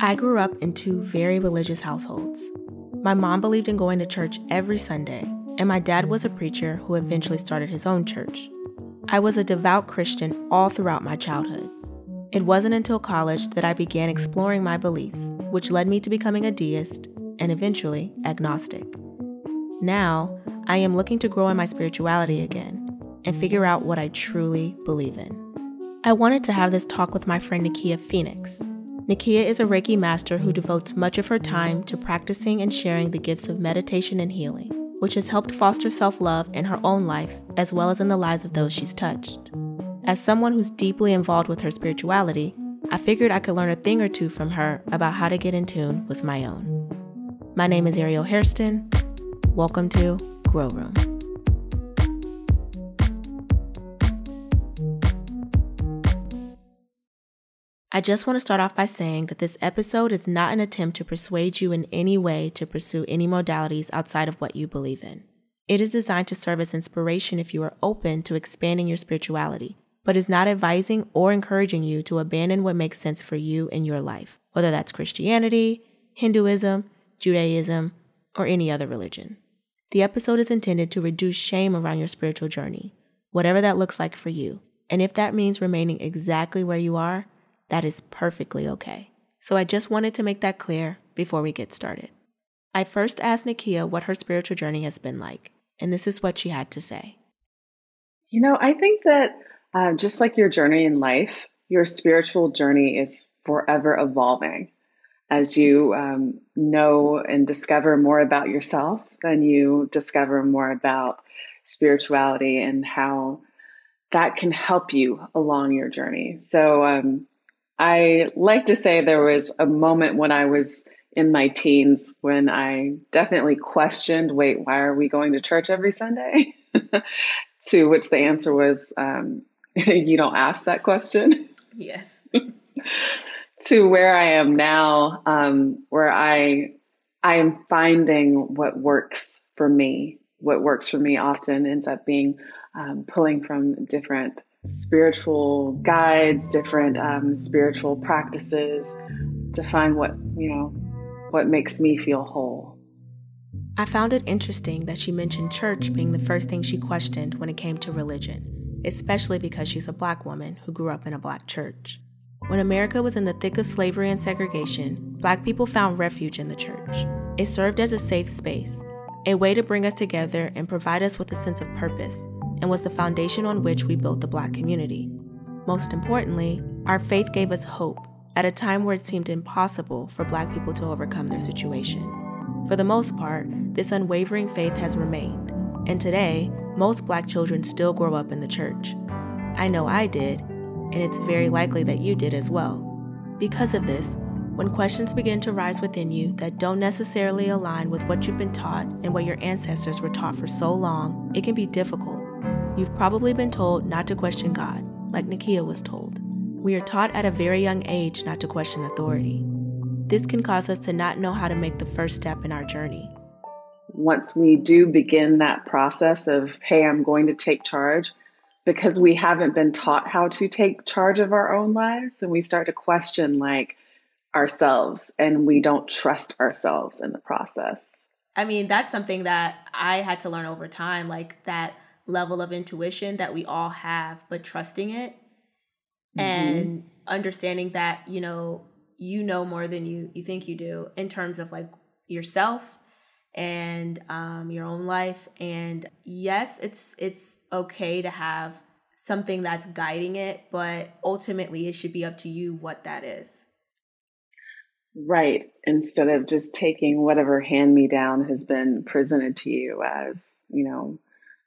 I grew up in two very religious households. My mom believed in going to church every Sunday, and my dad was a preacher who eventually started his own church. I was a devout Christian all throughout my childhood. It wasn't until college that I began exploring my beliefs, which led me to becoming a deist and eventually agnostic. Now, I am looking to grow in my spirituality again and figure out what I truly believe in. I wanted to have this talk with my friend Nikia Phoenix. Nikia is a Reiki master who devotes much of her time to practicing and sharing the gifts of meditation and healing, which has helped foster self love in her own life as well as in the lives of those she's touched. As someone who's deeply involved with her spirituality, I figured I could learn a thing or two from her about how to get in tune with my own. My name is Ariel Hairston. Welcome to Grow Room. I just want to start off by saying that this episode is not an attempt to persuade you in any way to pursue any modalities outside of what you believe in. It is designed to serve as inspiration if you are open to expanding your spirituality, but is not advising or encouraging you to abandon what makes sense for you in your life, whether that's Christianity, Hinduism, Judaism, or any other religion. The episode is intended to reduce shame around your spiritual journey, whatever that looks like for you. And if that means remaining exactly where you are, that is perfectly okay. So I just wanted to make that clear before we get started. I first asked Nikia what her spiritual journey has been like, and this is what she had to say. You know, I think that uh, just like your journey in life, your spiritual journey is forever evolving as you um, know and discover more about yourself, then you discover more about spirituality and how that can help you along your journey. So, um, I like to say there was a moment when I was in my teens when I definitely questioned wait, why are we going to church every Sunday? to which the answer was, um, you don't ask that question. Yes. to where I am now, um, where I I am finding what works for me. What works for me often ends up being um, pulling from different spiritual guides, different um, spiritual practices to find what, you know, what makes me feel whole. I found it interesting that she mentioned church being the first thing she questioned when it came to religion, especially because she's a black woman who grew up in a black church. When America was in the thick of slavery and segregation, black people found refuge in the church. It served as a safe space, a way to bring us together and provide us with a sense of purpose and was the foundation on which we built the Black community. Most importantly, our faith gave us hope at a time where it seemed impossible for Black people to overcome their situation. For the most part, this unwavering faith has remained, and today, most Black children still grow up in the church. I know I did, and it's very likely that you did as well. Because of this, when questions begin to rise within you that don't necessarily align with what you've been taught and what your ancestors were taught for so long, it can be difficult You've probably been told not to question God, like Nikia was told. We are taught at a very young age not to question authority. This can cause us to not know how to make the first step in our journey. Once we do begin that process of, hey, I'm going to take charge, because we haven't been taught how to take charge of our own lives, then we start to question like ourselves and we don't trust ourselves in the process. I mean, that's something that I had to learn over time, like that level of intuition that we all have, but trusting it mm-hmm. and understanding that, you know, you know more than you you think you do in terms of like yourself and um, your own life. And yes, it's it's okay to have something that's guiding it, but ultimately it should be up to you what that is. Right. Instead of just taking whatever hand me down has been presented to you as, you know,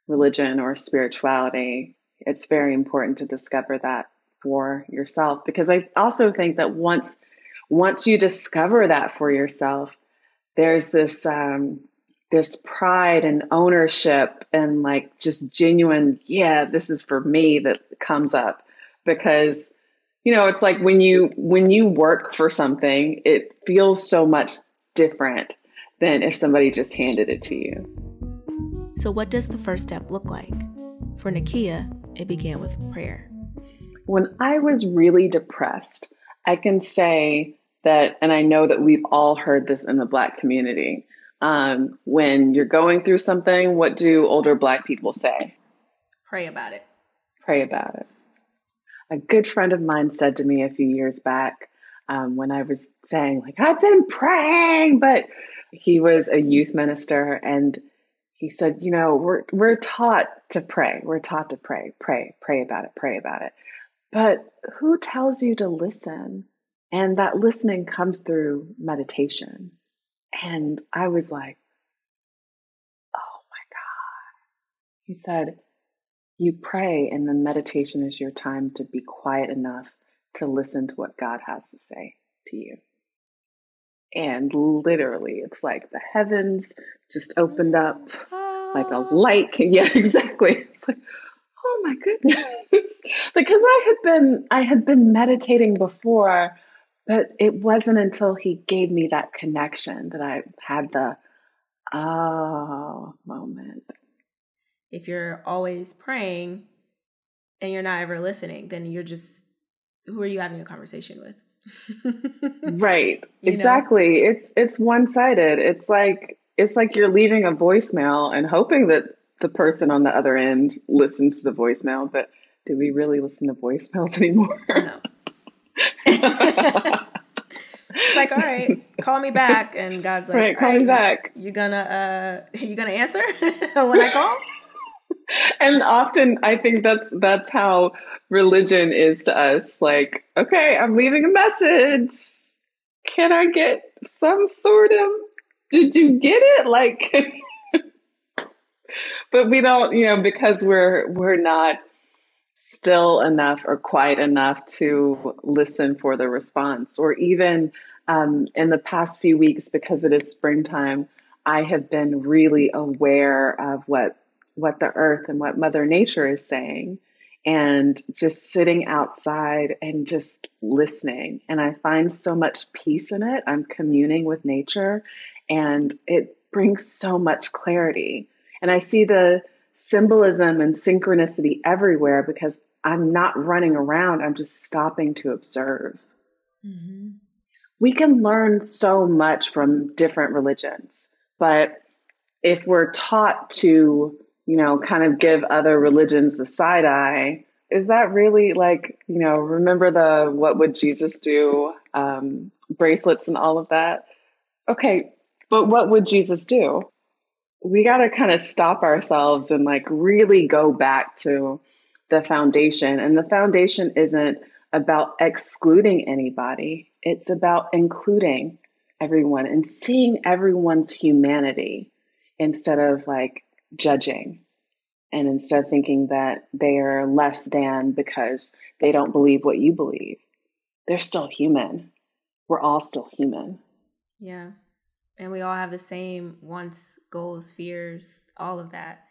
religion or spirituality, it's very important to discover that for yourself because I also think that once once you discover that for yourself, there's this um, this pride and ownership and like just genuine, yeah, this is for me that comes up because you know it's like when you when you work for something, it feels so much different than if somebody just handed it to you. So, what does the first step look like? For Nikia, it began with prayer. When I was really depressed, I can say that, and I know that we've all heard this in the Black community. Um, when you're going through something, what do older Black people say? Pray about it. Pray about it. A good friend of mine said to me a few years back um, when I was saying, like, I've been praying, but he was a youth minister and he said, you know, we're we're taught to pray. We're taught to pray, pray, pray about it, pray about it. But who tells you to listen? And that listening comes through meditation. And I was like, oh my God. He said, you pray, and then meditation is your time to be quiet enough to listen to what God has to say to you. And literally, it's like the heavens just opened up, like a ah. light. Yeah, exactly. It's like, oh my goodness. because I had been I had been meditating before, but it wasn't until he gave me that connection that I had the oh moment. If you're always praying and you're not ever listening, then you're just who are you having a conversation with? right. exactly. Know? It's it's one-sided. It's like it's like you're leaving a voicemail and hoping that the person on the other end listens to the voicemail, but do we really listen to voicemails anymore? No. it's like, all right, call me back, and God's like, right, call right, me back. You gonna uh, you gonna answer when I call? and often I think that's that's how religion is to us. Like, okay, I'm leaving a message. Can I get some sort of did you get it? Like but we don't, you know, because we're we're not still enough or quiet enough to listen for the response or even um, in the past few weeks because it is springtime i have been really aware of what what the earth and what Mother Nature is saying and just sitting outside and just listening. And I find so much peace in it. I'm communing with nature and it brings so much clarity. And I see the symbolism and synchronicity everywhere because I'm not running around, I'm just stopping to observe. Mm-hmm. We can learn so much from different religions, but if we're taught to you know, kind of give other religions the side eye. Is that really like, you know, remember the what would Jesus do um, bracelets and all of that? Okay, but what would Jesus do? We got to kind of stop ourselves and like really go back to the foundation. And the foundation isn't about excluding anybody, it's about including everyone and seeing everyone's humanity instead of like judging and instead of thinking that they are less than because they don't believe what you believe. They're still human. We're all still human. Yeah. And we all have the same wants, goals, fears, all of that.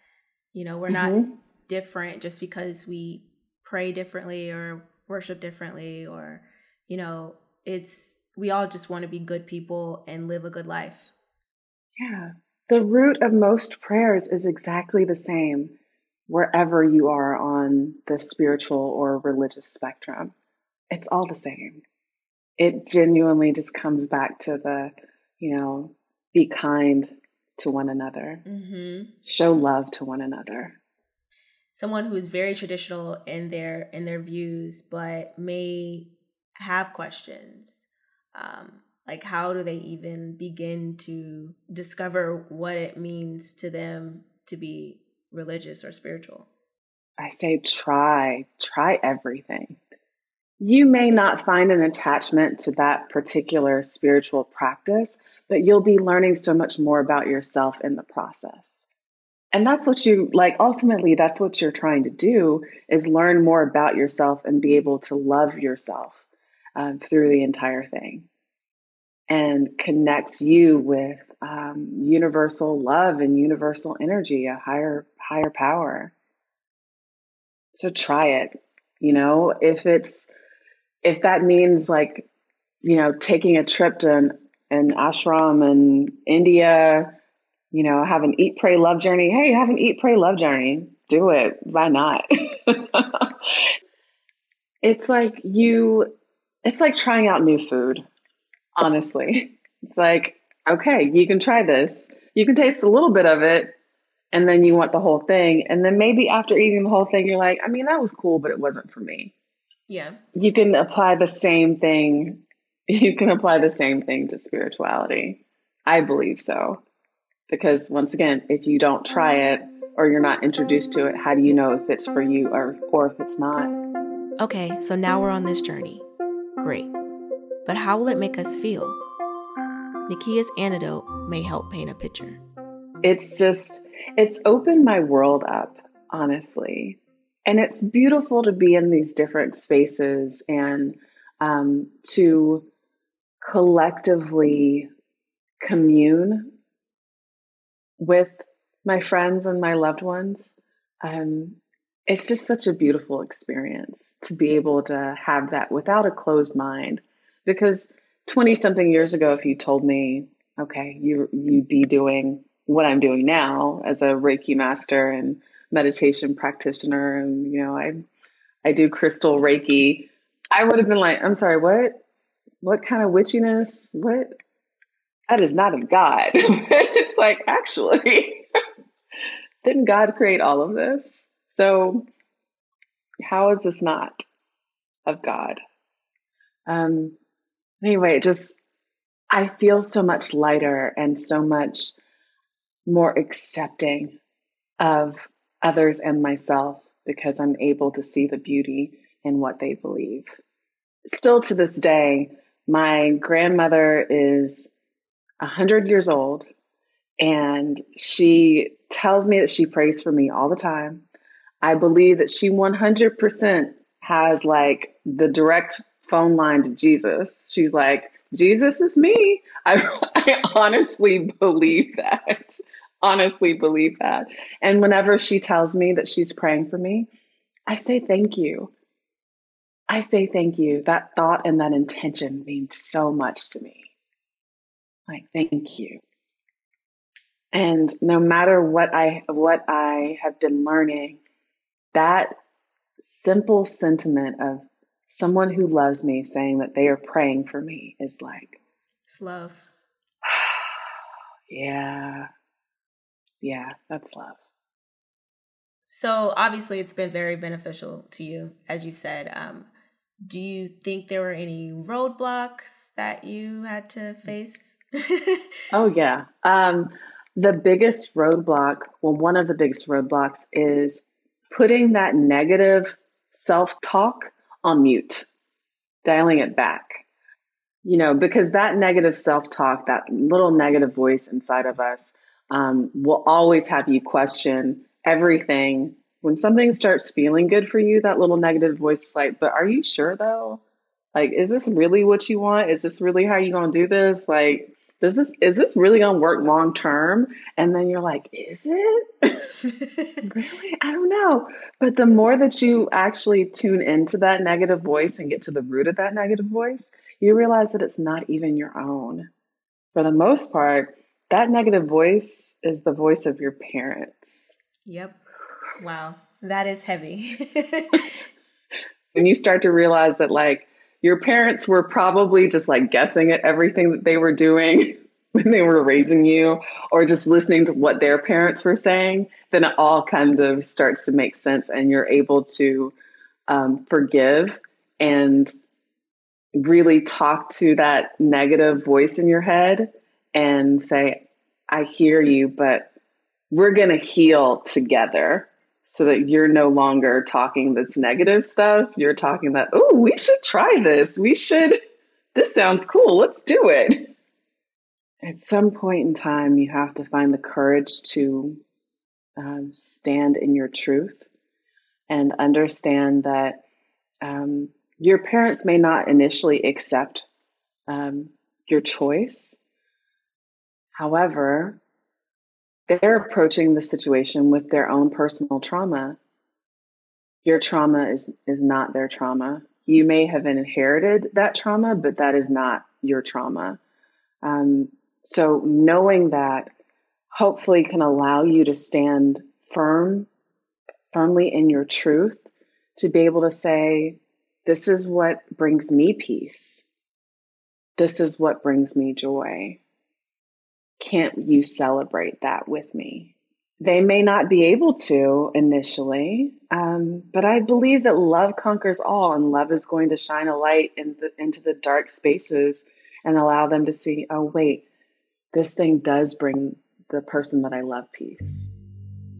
You know, we're mm-hmm. not different just because we pray differently or worship differently or, you know, it's we all just want to be good people and live a good life. Yeah. The root of most prayers is exactly the same wherever you are on the spiritual or religious spectrum. It's all the same. It genuinely just comes back to the, you know, be kind to one another, mm-hmm. show love to one another. Someone who is very traditional in their in their views, but may have questions. Um, like how do they even begin to discover what it means to them to be religious or spiritual? I say try, try everything. You may not find an attachment to that particular spiritual practice, but you'll be learning so much more about yourself in the process. And that's what you like ultimately that's what you're trying to do is learn more about yourself and be able to love yourself um, through the entire thing and connect you with um, universal love and universal energy, a higher higher power. So try it. You know, if it's if that means like, you know, taking a trip to an, an ashram in India, you know, have an eat, pray, love journey. Hey, have an eat, pray, love journey. Do it. Why not? it's like you, it's like trying out new food Honestly, it's like, okay, you can try this. You can taste a little bit of it, and then you want the whole thing. And then maybe after eating the whole thing, you're like, I mean, that was cool, but it wasn't for me. Yeah. You can apply the same thing. You can apply the same thing to spirituality. I believe so. Because once again, if you don't try it or you're not introduced to it, how do you know if it's for you or, or if it's not? Okay, so now we're on this journey. Great. But how will it make us feel? Nikia's antidote may help paint a picture. It's just, it's opened my world up, honestly. And it's beautiful to be in these different spaces and um, to collectively commune with my friends and my loved ones. Um, it's just such a beautiful experience to be able to have that without a closed mind. Because 20 something years ago, if you told me, okay, you, you'd be doing what I'm doing now as a Reiki master and meditation practitioner, and you know, I I do crystal Reiki, I would have been like, I'm sorry, what? What kind of witchiness? What? That is not of God. it's like, actually, didn't God create all of this? So, how is this not of God? Um, anyway, just I feel so much lighter and so much more accepting of others and myself because I'm able to see the beauty in what they believe. Still to this day, my grandmother is 100 years old and she tells me that she prays for me all the time. I believe that she 100% has like the direct phone line to Jesus. She's like, Jesus is me. I, I honestly believe that honestly believe that. And whenever she tells me that she's praying for me, I say thank you. I say thank you. That thought and that intention means so much to me. Like, thank you. And no matter what I what I have been learning, that simple sentiment of someone who loves me saying that they are praying for me is like it's love. yeah, yeah, that's love. So obviously, it's been very beneficial to you, as you said. Um, do you think there were any roadblocks that you had to face? oh yeah, um, the biggest roadblock. Well, one of the biggest roadblocks is putting that negative self-talk on mute, dialing it back. You know, because that negative self-talk, that little negative voice inside of us um, will always have you question everything. When something starts feeling good for you, that little negative voice is like, but are you sure though? Like, is this really what you want? Is this really how you gonna do this? Like, does this is this really gonna work long term? And then you're like, is it? really? I don't know. But the more that you actually tune into that negative voice and get to the root of that negative voice, you realize that it's not even your own. For the most part, that negative voice is the voice of your parents. Yep. Wow. That is heavy. when you start to realize that, like, your parents were probably just like guessing at everything that they were doing when they were raising you, or just listening to what their parents were saying, then it all kind of starts to make sense and you're able to um, forgive and really talk to that negative voice in your head and say, I hear you, but we're going to heal together so that you're no longer talking this negative stuff. You're talking that, oh, we should try this. We should, this sounds cool. Let's do it. At some point in time, you have to find the courage to um, stand in your truth and understand that um, your parents may not initially accept um, your choice However, they're approaching the situation with their own personal trauma. Your trauma is, is not their trauma. You may have inherited that trauma, but that is not your trauma. Um, so, knowing that hopefully can allow you to stand firm, firmly in your truth, to be able to say, This is what brings me peace. this is what brings me joy. Can't you celebrate that with me? They may not be able to initially, um, but I believe that love conquers all, and love is going to shine a light in the, into the dark spaces and allow them to see, oh, wait, this thing does bring the person that I love peace.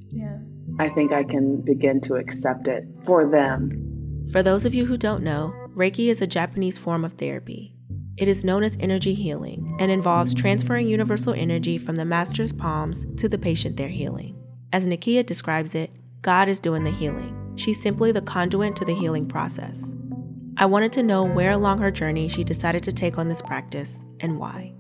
Yeah. I think I can begin to accept it for them. For those of you who don't know, Reiki is a Japanese form of therapy. It is known as energy healing and involves transferring universal energy from the master's palms to the patient they're healing. As Nikia describes it, God is doing the healing. She's simply the conduit to the healing process. I wanted to know where along her journey she decided to take on this practice and why.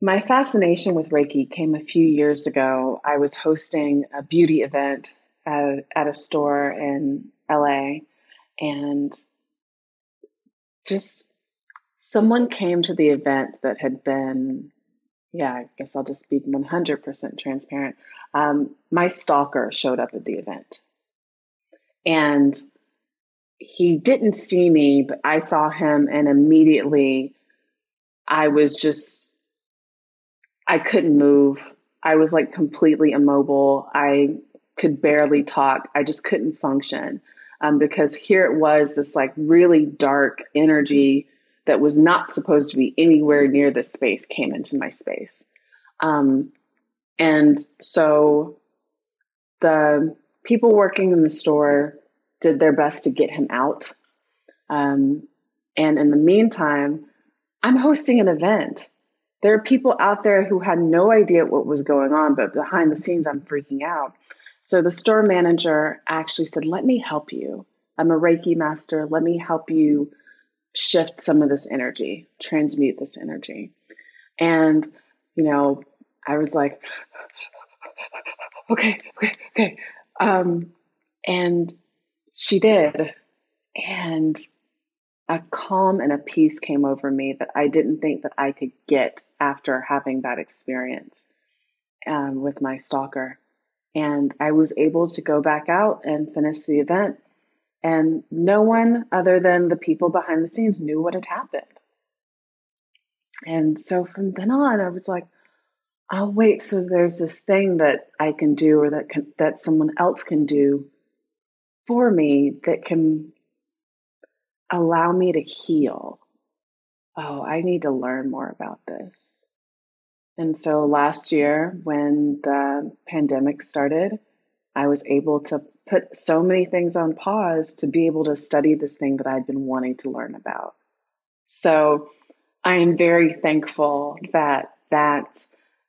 My fascination with Reiki came a few years ago. I was hosting a beauty event at, at a store in LA, and just someone came to the event that had been, yeah, I guess I'll just be 100% transparent. Um, my stalker showed up at the event. And he didn't see me, but I saw him, and immediately I was just, I couldn't move. I was like completely immobile. I could barely talk. I just couldn't function um, because here it was this like really dark energy that was not supposed to be anywhere near this space came into my space. Um, and so the people working in the store did their best to get him out. Um, and in the meantime, I'm hosting an event. There are people out there who had no idea what was going on, but behind the scenes, I'm freaking out. So the store manager actually said, Let me help you. I'm a Reiki master. Let me help you shift some of this energy, transmute this energy. And, you know, I was like, okay, okay, okay. Um, and she did. And a calm and a peace came over me that I didn't think that I could get after having that experience um, with my stalker. And I was able to go back out and finish the event and no one other than the people behind the scenes knew what had happened. And so from then on, I was like, oh, wait, so there's this thing that I can do or that can, that someone else can do for me that can allow me to heal. Oh, I need to learn more about this. And so last year, when the pandemic started, I was able to put so many things on pause to be able to study this thing that I'd been wanting to learn about. So I am very thankful that that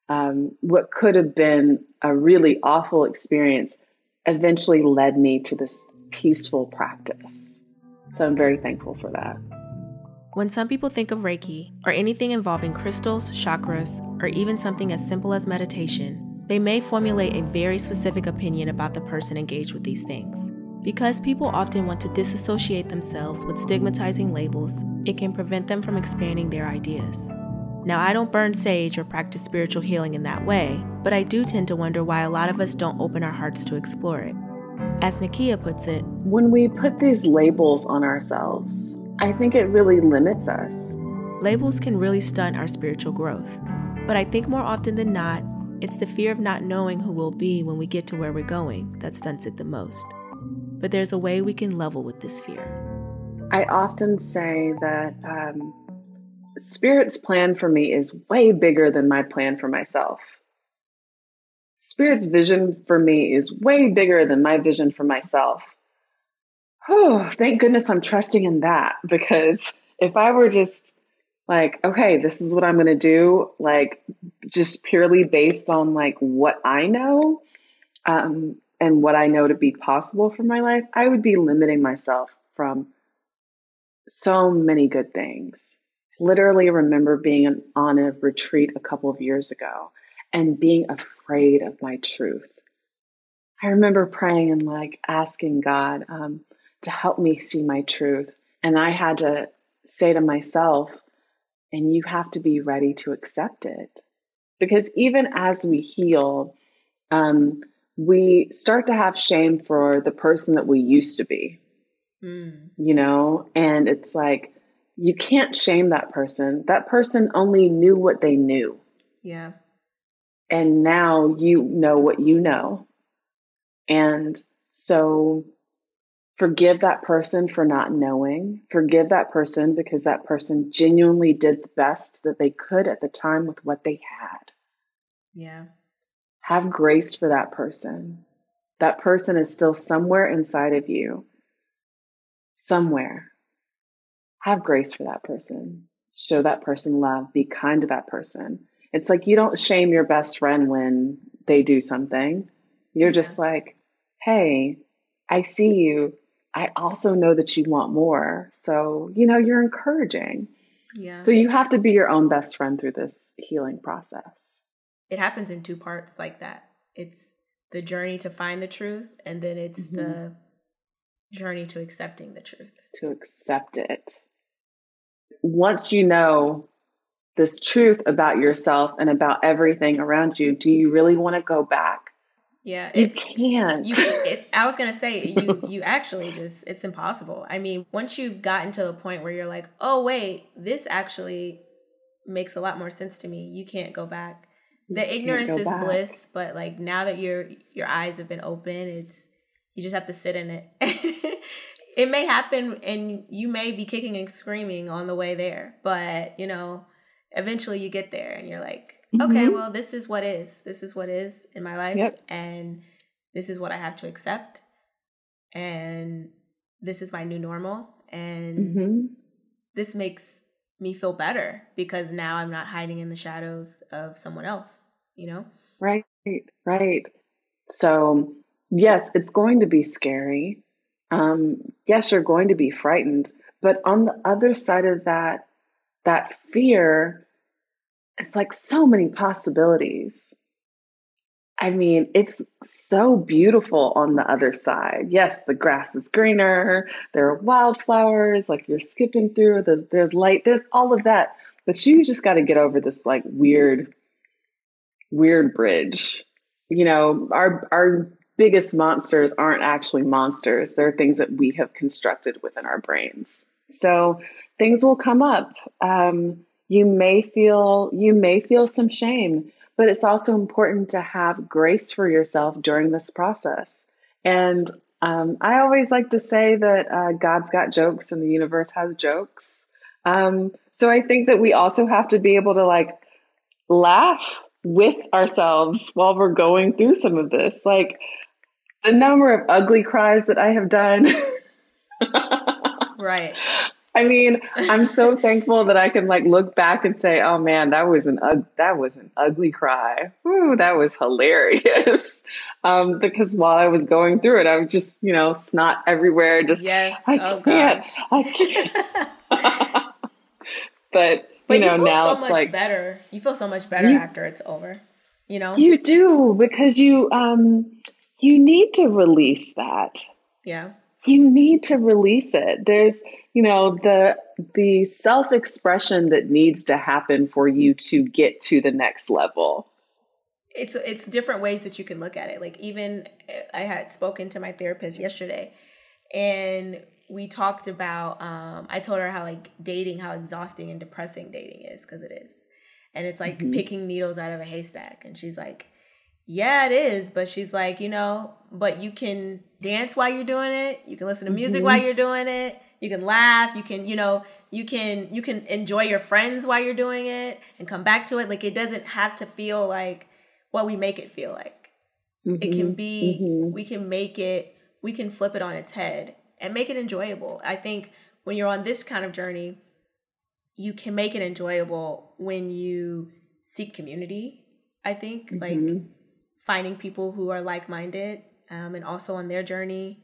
um, what could have been a really awful experience eventually led me to this peaceful practice. So I'm very thankful for that. When some people think of Reiki or anything involving crystals, chakras, or even something as simple as meditation, they may formulate a very specific opinion about the person engaged with these things. Because people often want to disassociate themselves with stigmatizing labels, it can prevent them from expanding their ideas. Now, I don't burn sage or practice spiritual healing in that way, but I do tend to wonder why a lot of us don't open our hearts to explore it. As Nikia puts it, when we put these labels on ourselves, I think it really limits us. Labels can really stunt our spiritual growth, but I think more often than not, it's the fear of not knowing who we'll be when we get to where we're going that stunts it the most. But there's a way we can level with this fear. I often say that um, Spirit's plan for me is way bigger than my plan for myself. Spirit's vision for me is way bigger than my vision for myself. Oh, thank goodness I'm trusting in that because if I were just like, okay, this is what I'm going to do, like just purely based on like what I know um, and what I know to be possible for my life, I would be limiting myself from so many good things. Literally remember being on a retreat a couple of years ago and being afraid of my truth. I remember praying and like asking God um, to help me see my truth. And I had to say to myself, and you have to be ready to accept it. Because even as we heal, um, we start to have shame for the person that we used to be. Mm. You know, and it's like you can't shame that person. That person only knew what they knew. Yeah. And now you know what you know. And so forgive that person for not knowing. Forgive that person because that person genuinely did the best that they could at the time with what they had. Yeah. Have grace for that person. That person is still somewhere inside of you. Somewhere. Have grace for that person. Show that person love. Be kind to that person. It's like you don't shame your best friend when they do something. You're yeah. just like, hey, I see you. I also know that you want more. So, you know, you're encouraging. Yeah. So you have to be your own best friend through this healing process. It happens in two parts like that. It's the journey to find the truth, and then it's mm-hmm. the journey to accepting the truth. To accept it. Once you know this truth about yourself and about everything around you, do you really want to go back? Yeah, you can't. You, it's. I was gonna say you. You actually just. It's impossible. I mean, once you've gotten to the point where you're like, oh wait, this actually makes a lot more sense to me. You can't go back. The ignorance is back. bliss, but like now that your your eyes have been open, it's you just have to sit in it. it may happen, and you may be kicking and screaming on the way there, but you know, eventually you get there, and you're like, mm-hmm. okay, well, this is what is. This is what is in my life. Yep. And this is what I have to accept. And this is my new normal. And mm-hmm. this makes me feel better because now I'm not hiding in the shadows of someone else, you know? Right, right. So, yes, it's going to be scary. Um, yes, you're going to be frightened. But on the other side of that, that fear it's like so many possibilities. I mean, it's so beautiful on the other side. Yes, the grass is greener, there are wildflowers, like you're skipping through, the, there's light, there's all of that. But you just got to get over this like weird, weird bridge. You know, our our biggest monsters aren't actually monsters. They're things that we have constructed within our brains. So things will come up. Um, you may feel you may feel some shame but it's also important to have grace for yourself during this process. And um, i always like to say that uh, god's got jokes and the universe has jokes. Um, so i think that we also have to be able to like laugh with ourselves while we're going through some of this. Like the number of ugly cries that i have done. Right I mean, I'm so thankful that I can like look back and say, "Oh man, that was an uh, that was an ugly cry. Ooh, that was hilarious." um, because while I was going through it, I was just you know snot everywhere. Just yes, I oh, can't, gosh. I can't. but but you know you now so it's much like better. You feel so much better you, after it's over. You know, you do because you um you need to release that. Yeah you need to release it. There's, you know, the the self-expression that needs to happen for you to get to the next level. It's it's different ways that you can look at it. Like even I had spoken to my therapist yesterday and we talked about um I told her how like dating how exhausting and depressing dating is because it is. And it's like mm-hmm. picking needles out of a haystack and she's like yeah, it is. But she's like, you know, but you can dance while you're doing it. You can listen to music mm-hmm. while you're doing it. You can laugh. You can, you know, you can you can enjoy your friends while you're doing it and come back to it. Like it doesn't have to feel like what we make it feel like. Mm-hmm. It can mm-hmm. be mm-hmm. we can make it we can flip it on its head and make it enjoyable. I think when you're on this kind of journey, you can make it enjoyable when you seek community. I think like mm-hmm finding people who are like minded um, and also on their journey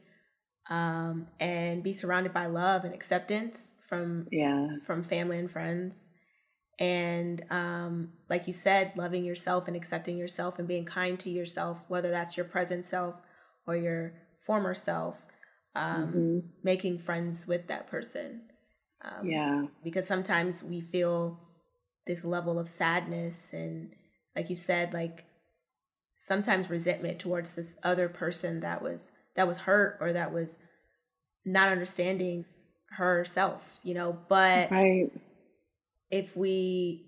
um, and be surrounded by love and acceptance from yeah from family and friends. And um, like you said loving yourself and accepting yourself and being kind to yourself whether that's your present self or your former self um, mm-hmm. making friends with that person. Um, yeah. because sometimes we feel this level of sadness and like you said like sometimes resentment towards this other person that was that was hurt or that was not understanding herself, you know, but right. if we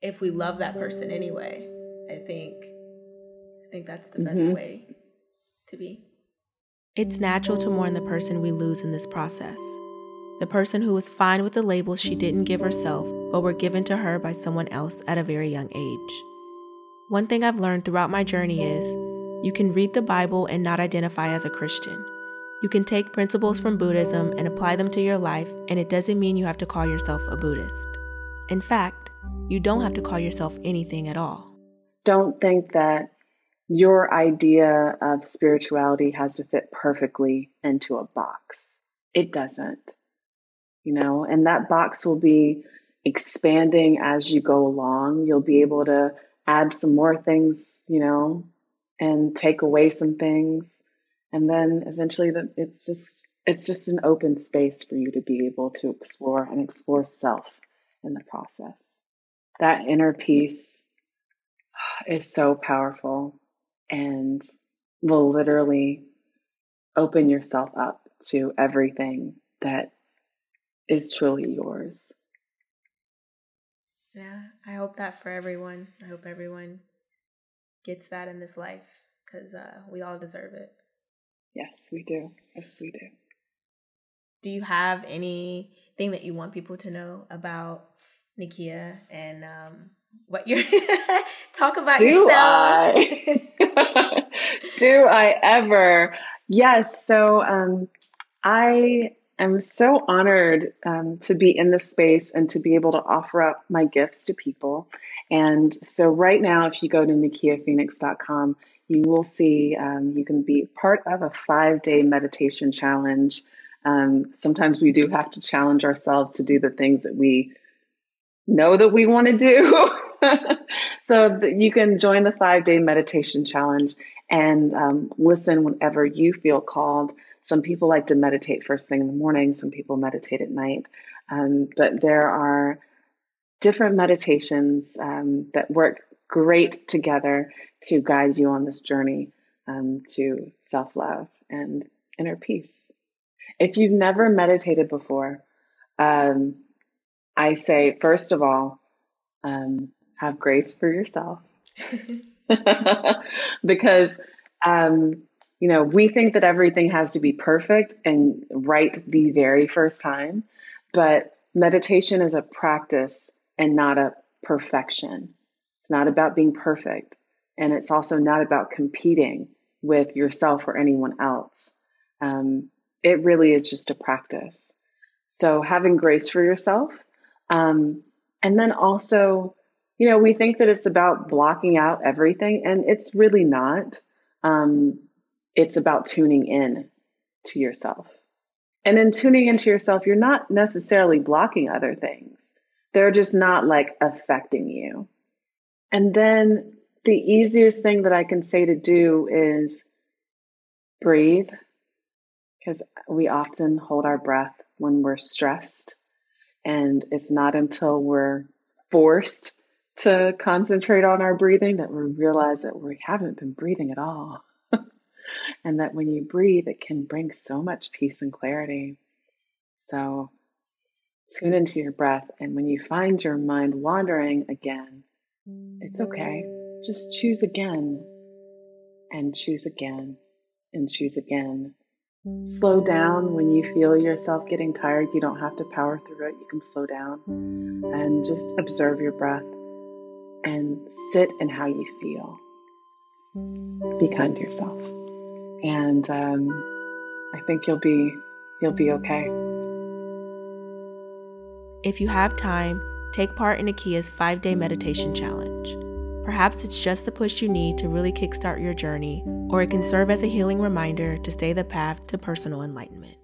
if we love that person anyway, I think I think that's the best mm-hmm. way to be. It's natural to mourn the person we lose in this process. The person who was fine with the labels she didn't give herself, but were given to her by someone else at a very young age. One thing I've learned throughout my journey is you can read the Bible and not identify as a Christian. You can take principles from Buddhism and apply them to your life, and it doesn't mean you have to call yourself a Buddhist. In fact, you don't have to call yourself anything at all. Don't think that your idea of spirituality has to fit perfectly into a box. It doesn't, you know, and that box will be expanding as you go along. You'll be able to add some more things, you know, and take away some things. And then eventually that it's just it's just an open space for you to be able to explore and explore self in the process. That inner peace is so powerful and will literally open yourself up to everything that is truly yours. Yeah, I hope that for everyone. I hope everyone gets that in this life because uh, we all deserve it. Yes, we do. Yes, we do. Do you have anything that you want people to know about Nikia and um, what you're talk about do yourself. I? do I ever? Yes. So um, I am so honored um, to be in this space and to be able to offer up my gifts to people. And so right now, if you go to nikiaphoenix.com, you will see um, you can be part of a five day meditation challenge. Um, sometimes we do have to challenge ourselves to do the things that we know that we want to do. so you can join the five day meditation challenge and um, listen whenever you feel called. Some people like to meditate first thing in the morning, some people meditate at night. Um, but there are different meditations um, that work great together to guide you on this journey um, to self love and inner peace. If you've never meditated before, um, I say, first of all, um, have grace for yourself. because, um, you know, we think that everything has to be perfect and right the very first time. But meditation is a practice and not a perfection. It's not about being perfect. And it's also not about competing with yourself or anyone else. Um, it really is just a practice. So having grace for yourself um, and then also, you know, we think that it's about blocking out everything, and it's really not. Um, it's about tuning in to yourself. And in tuning into yourself, you're not necessarily blocking other things, they're just not like affecting you. And then the easiest thing that I can say to do is breathe, because we often hold our breath when we're stressed and it's not until we're forced to concentrate on our breathing that we realize that we haven't been breathing at all. and that when you breathe, it can bring so much peace and clarity. So tune into your breath. And when you find your mind wandering again, it's okay. Just choose again and choose again and choose again Slow down when you feel yourself getting tired. You don't have to power through it. You can slow down and just observe your breath and sit in how you feel. Be kind to yourself, and um, I think you'll be you'll be okay. If you have time, take part in Nikia's five day meditation challenge. Perhaps it's just the push you need to really kickstart your journey, or it can serve as a healing reminder to stay the path to personal enlightenment.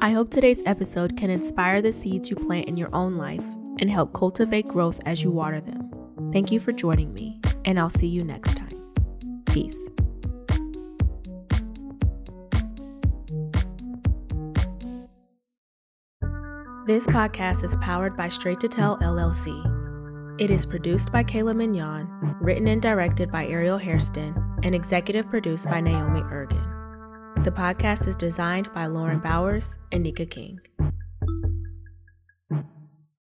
I hope today's episode can inspire the seeds you plant in your own life and help cultivate growth as you water them. Thank you for joining me, and I'll see you next time. Peace. This podcast is powered by Straight to Tell LLC. It is produced by Kayla Mignon, written and directed by Ariel Hairston, and executive produced by Naomi Ergin. The podcast is designed by Lauren Bowers and Nika King.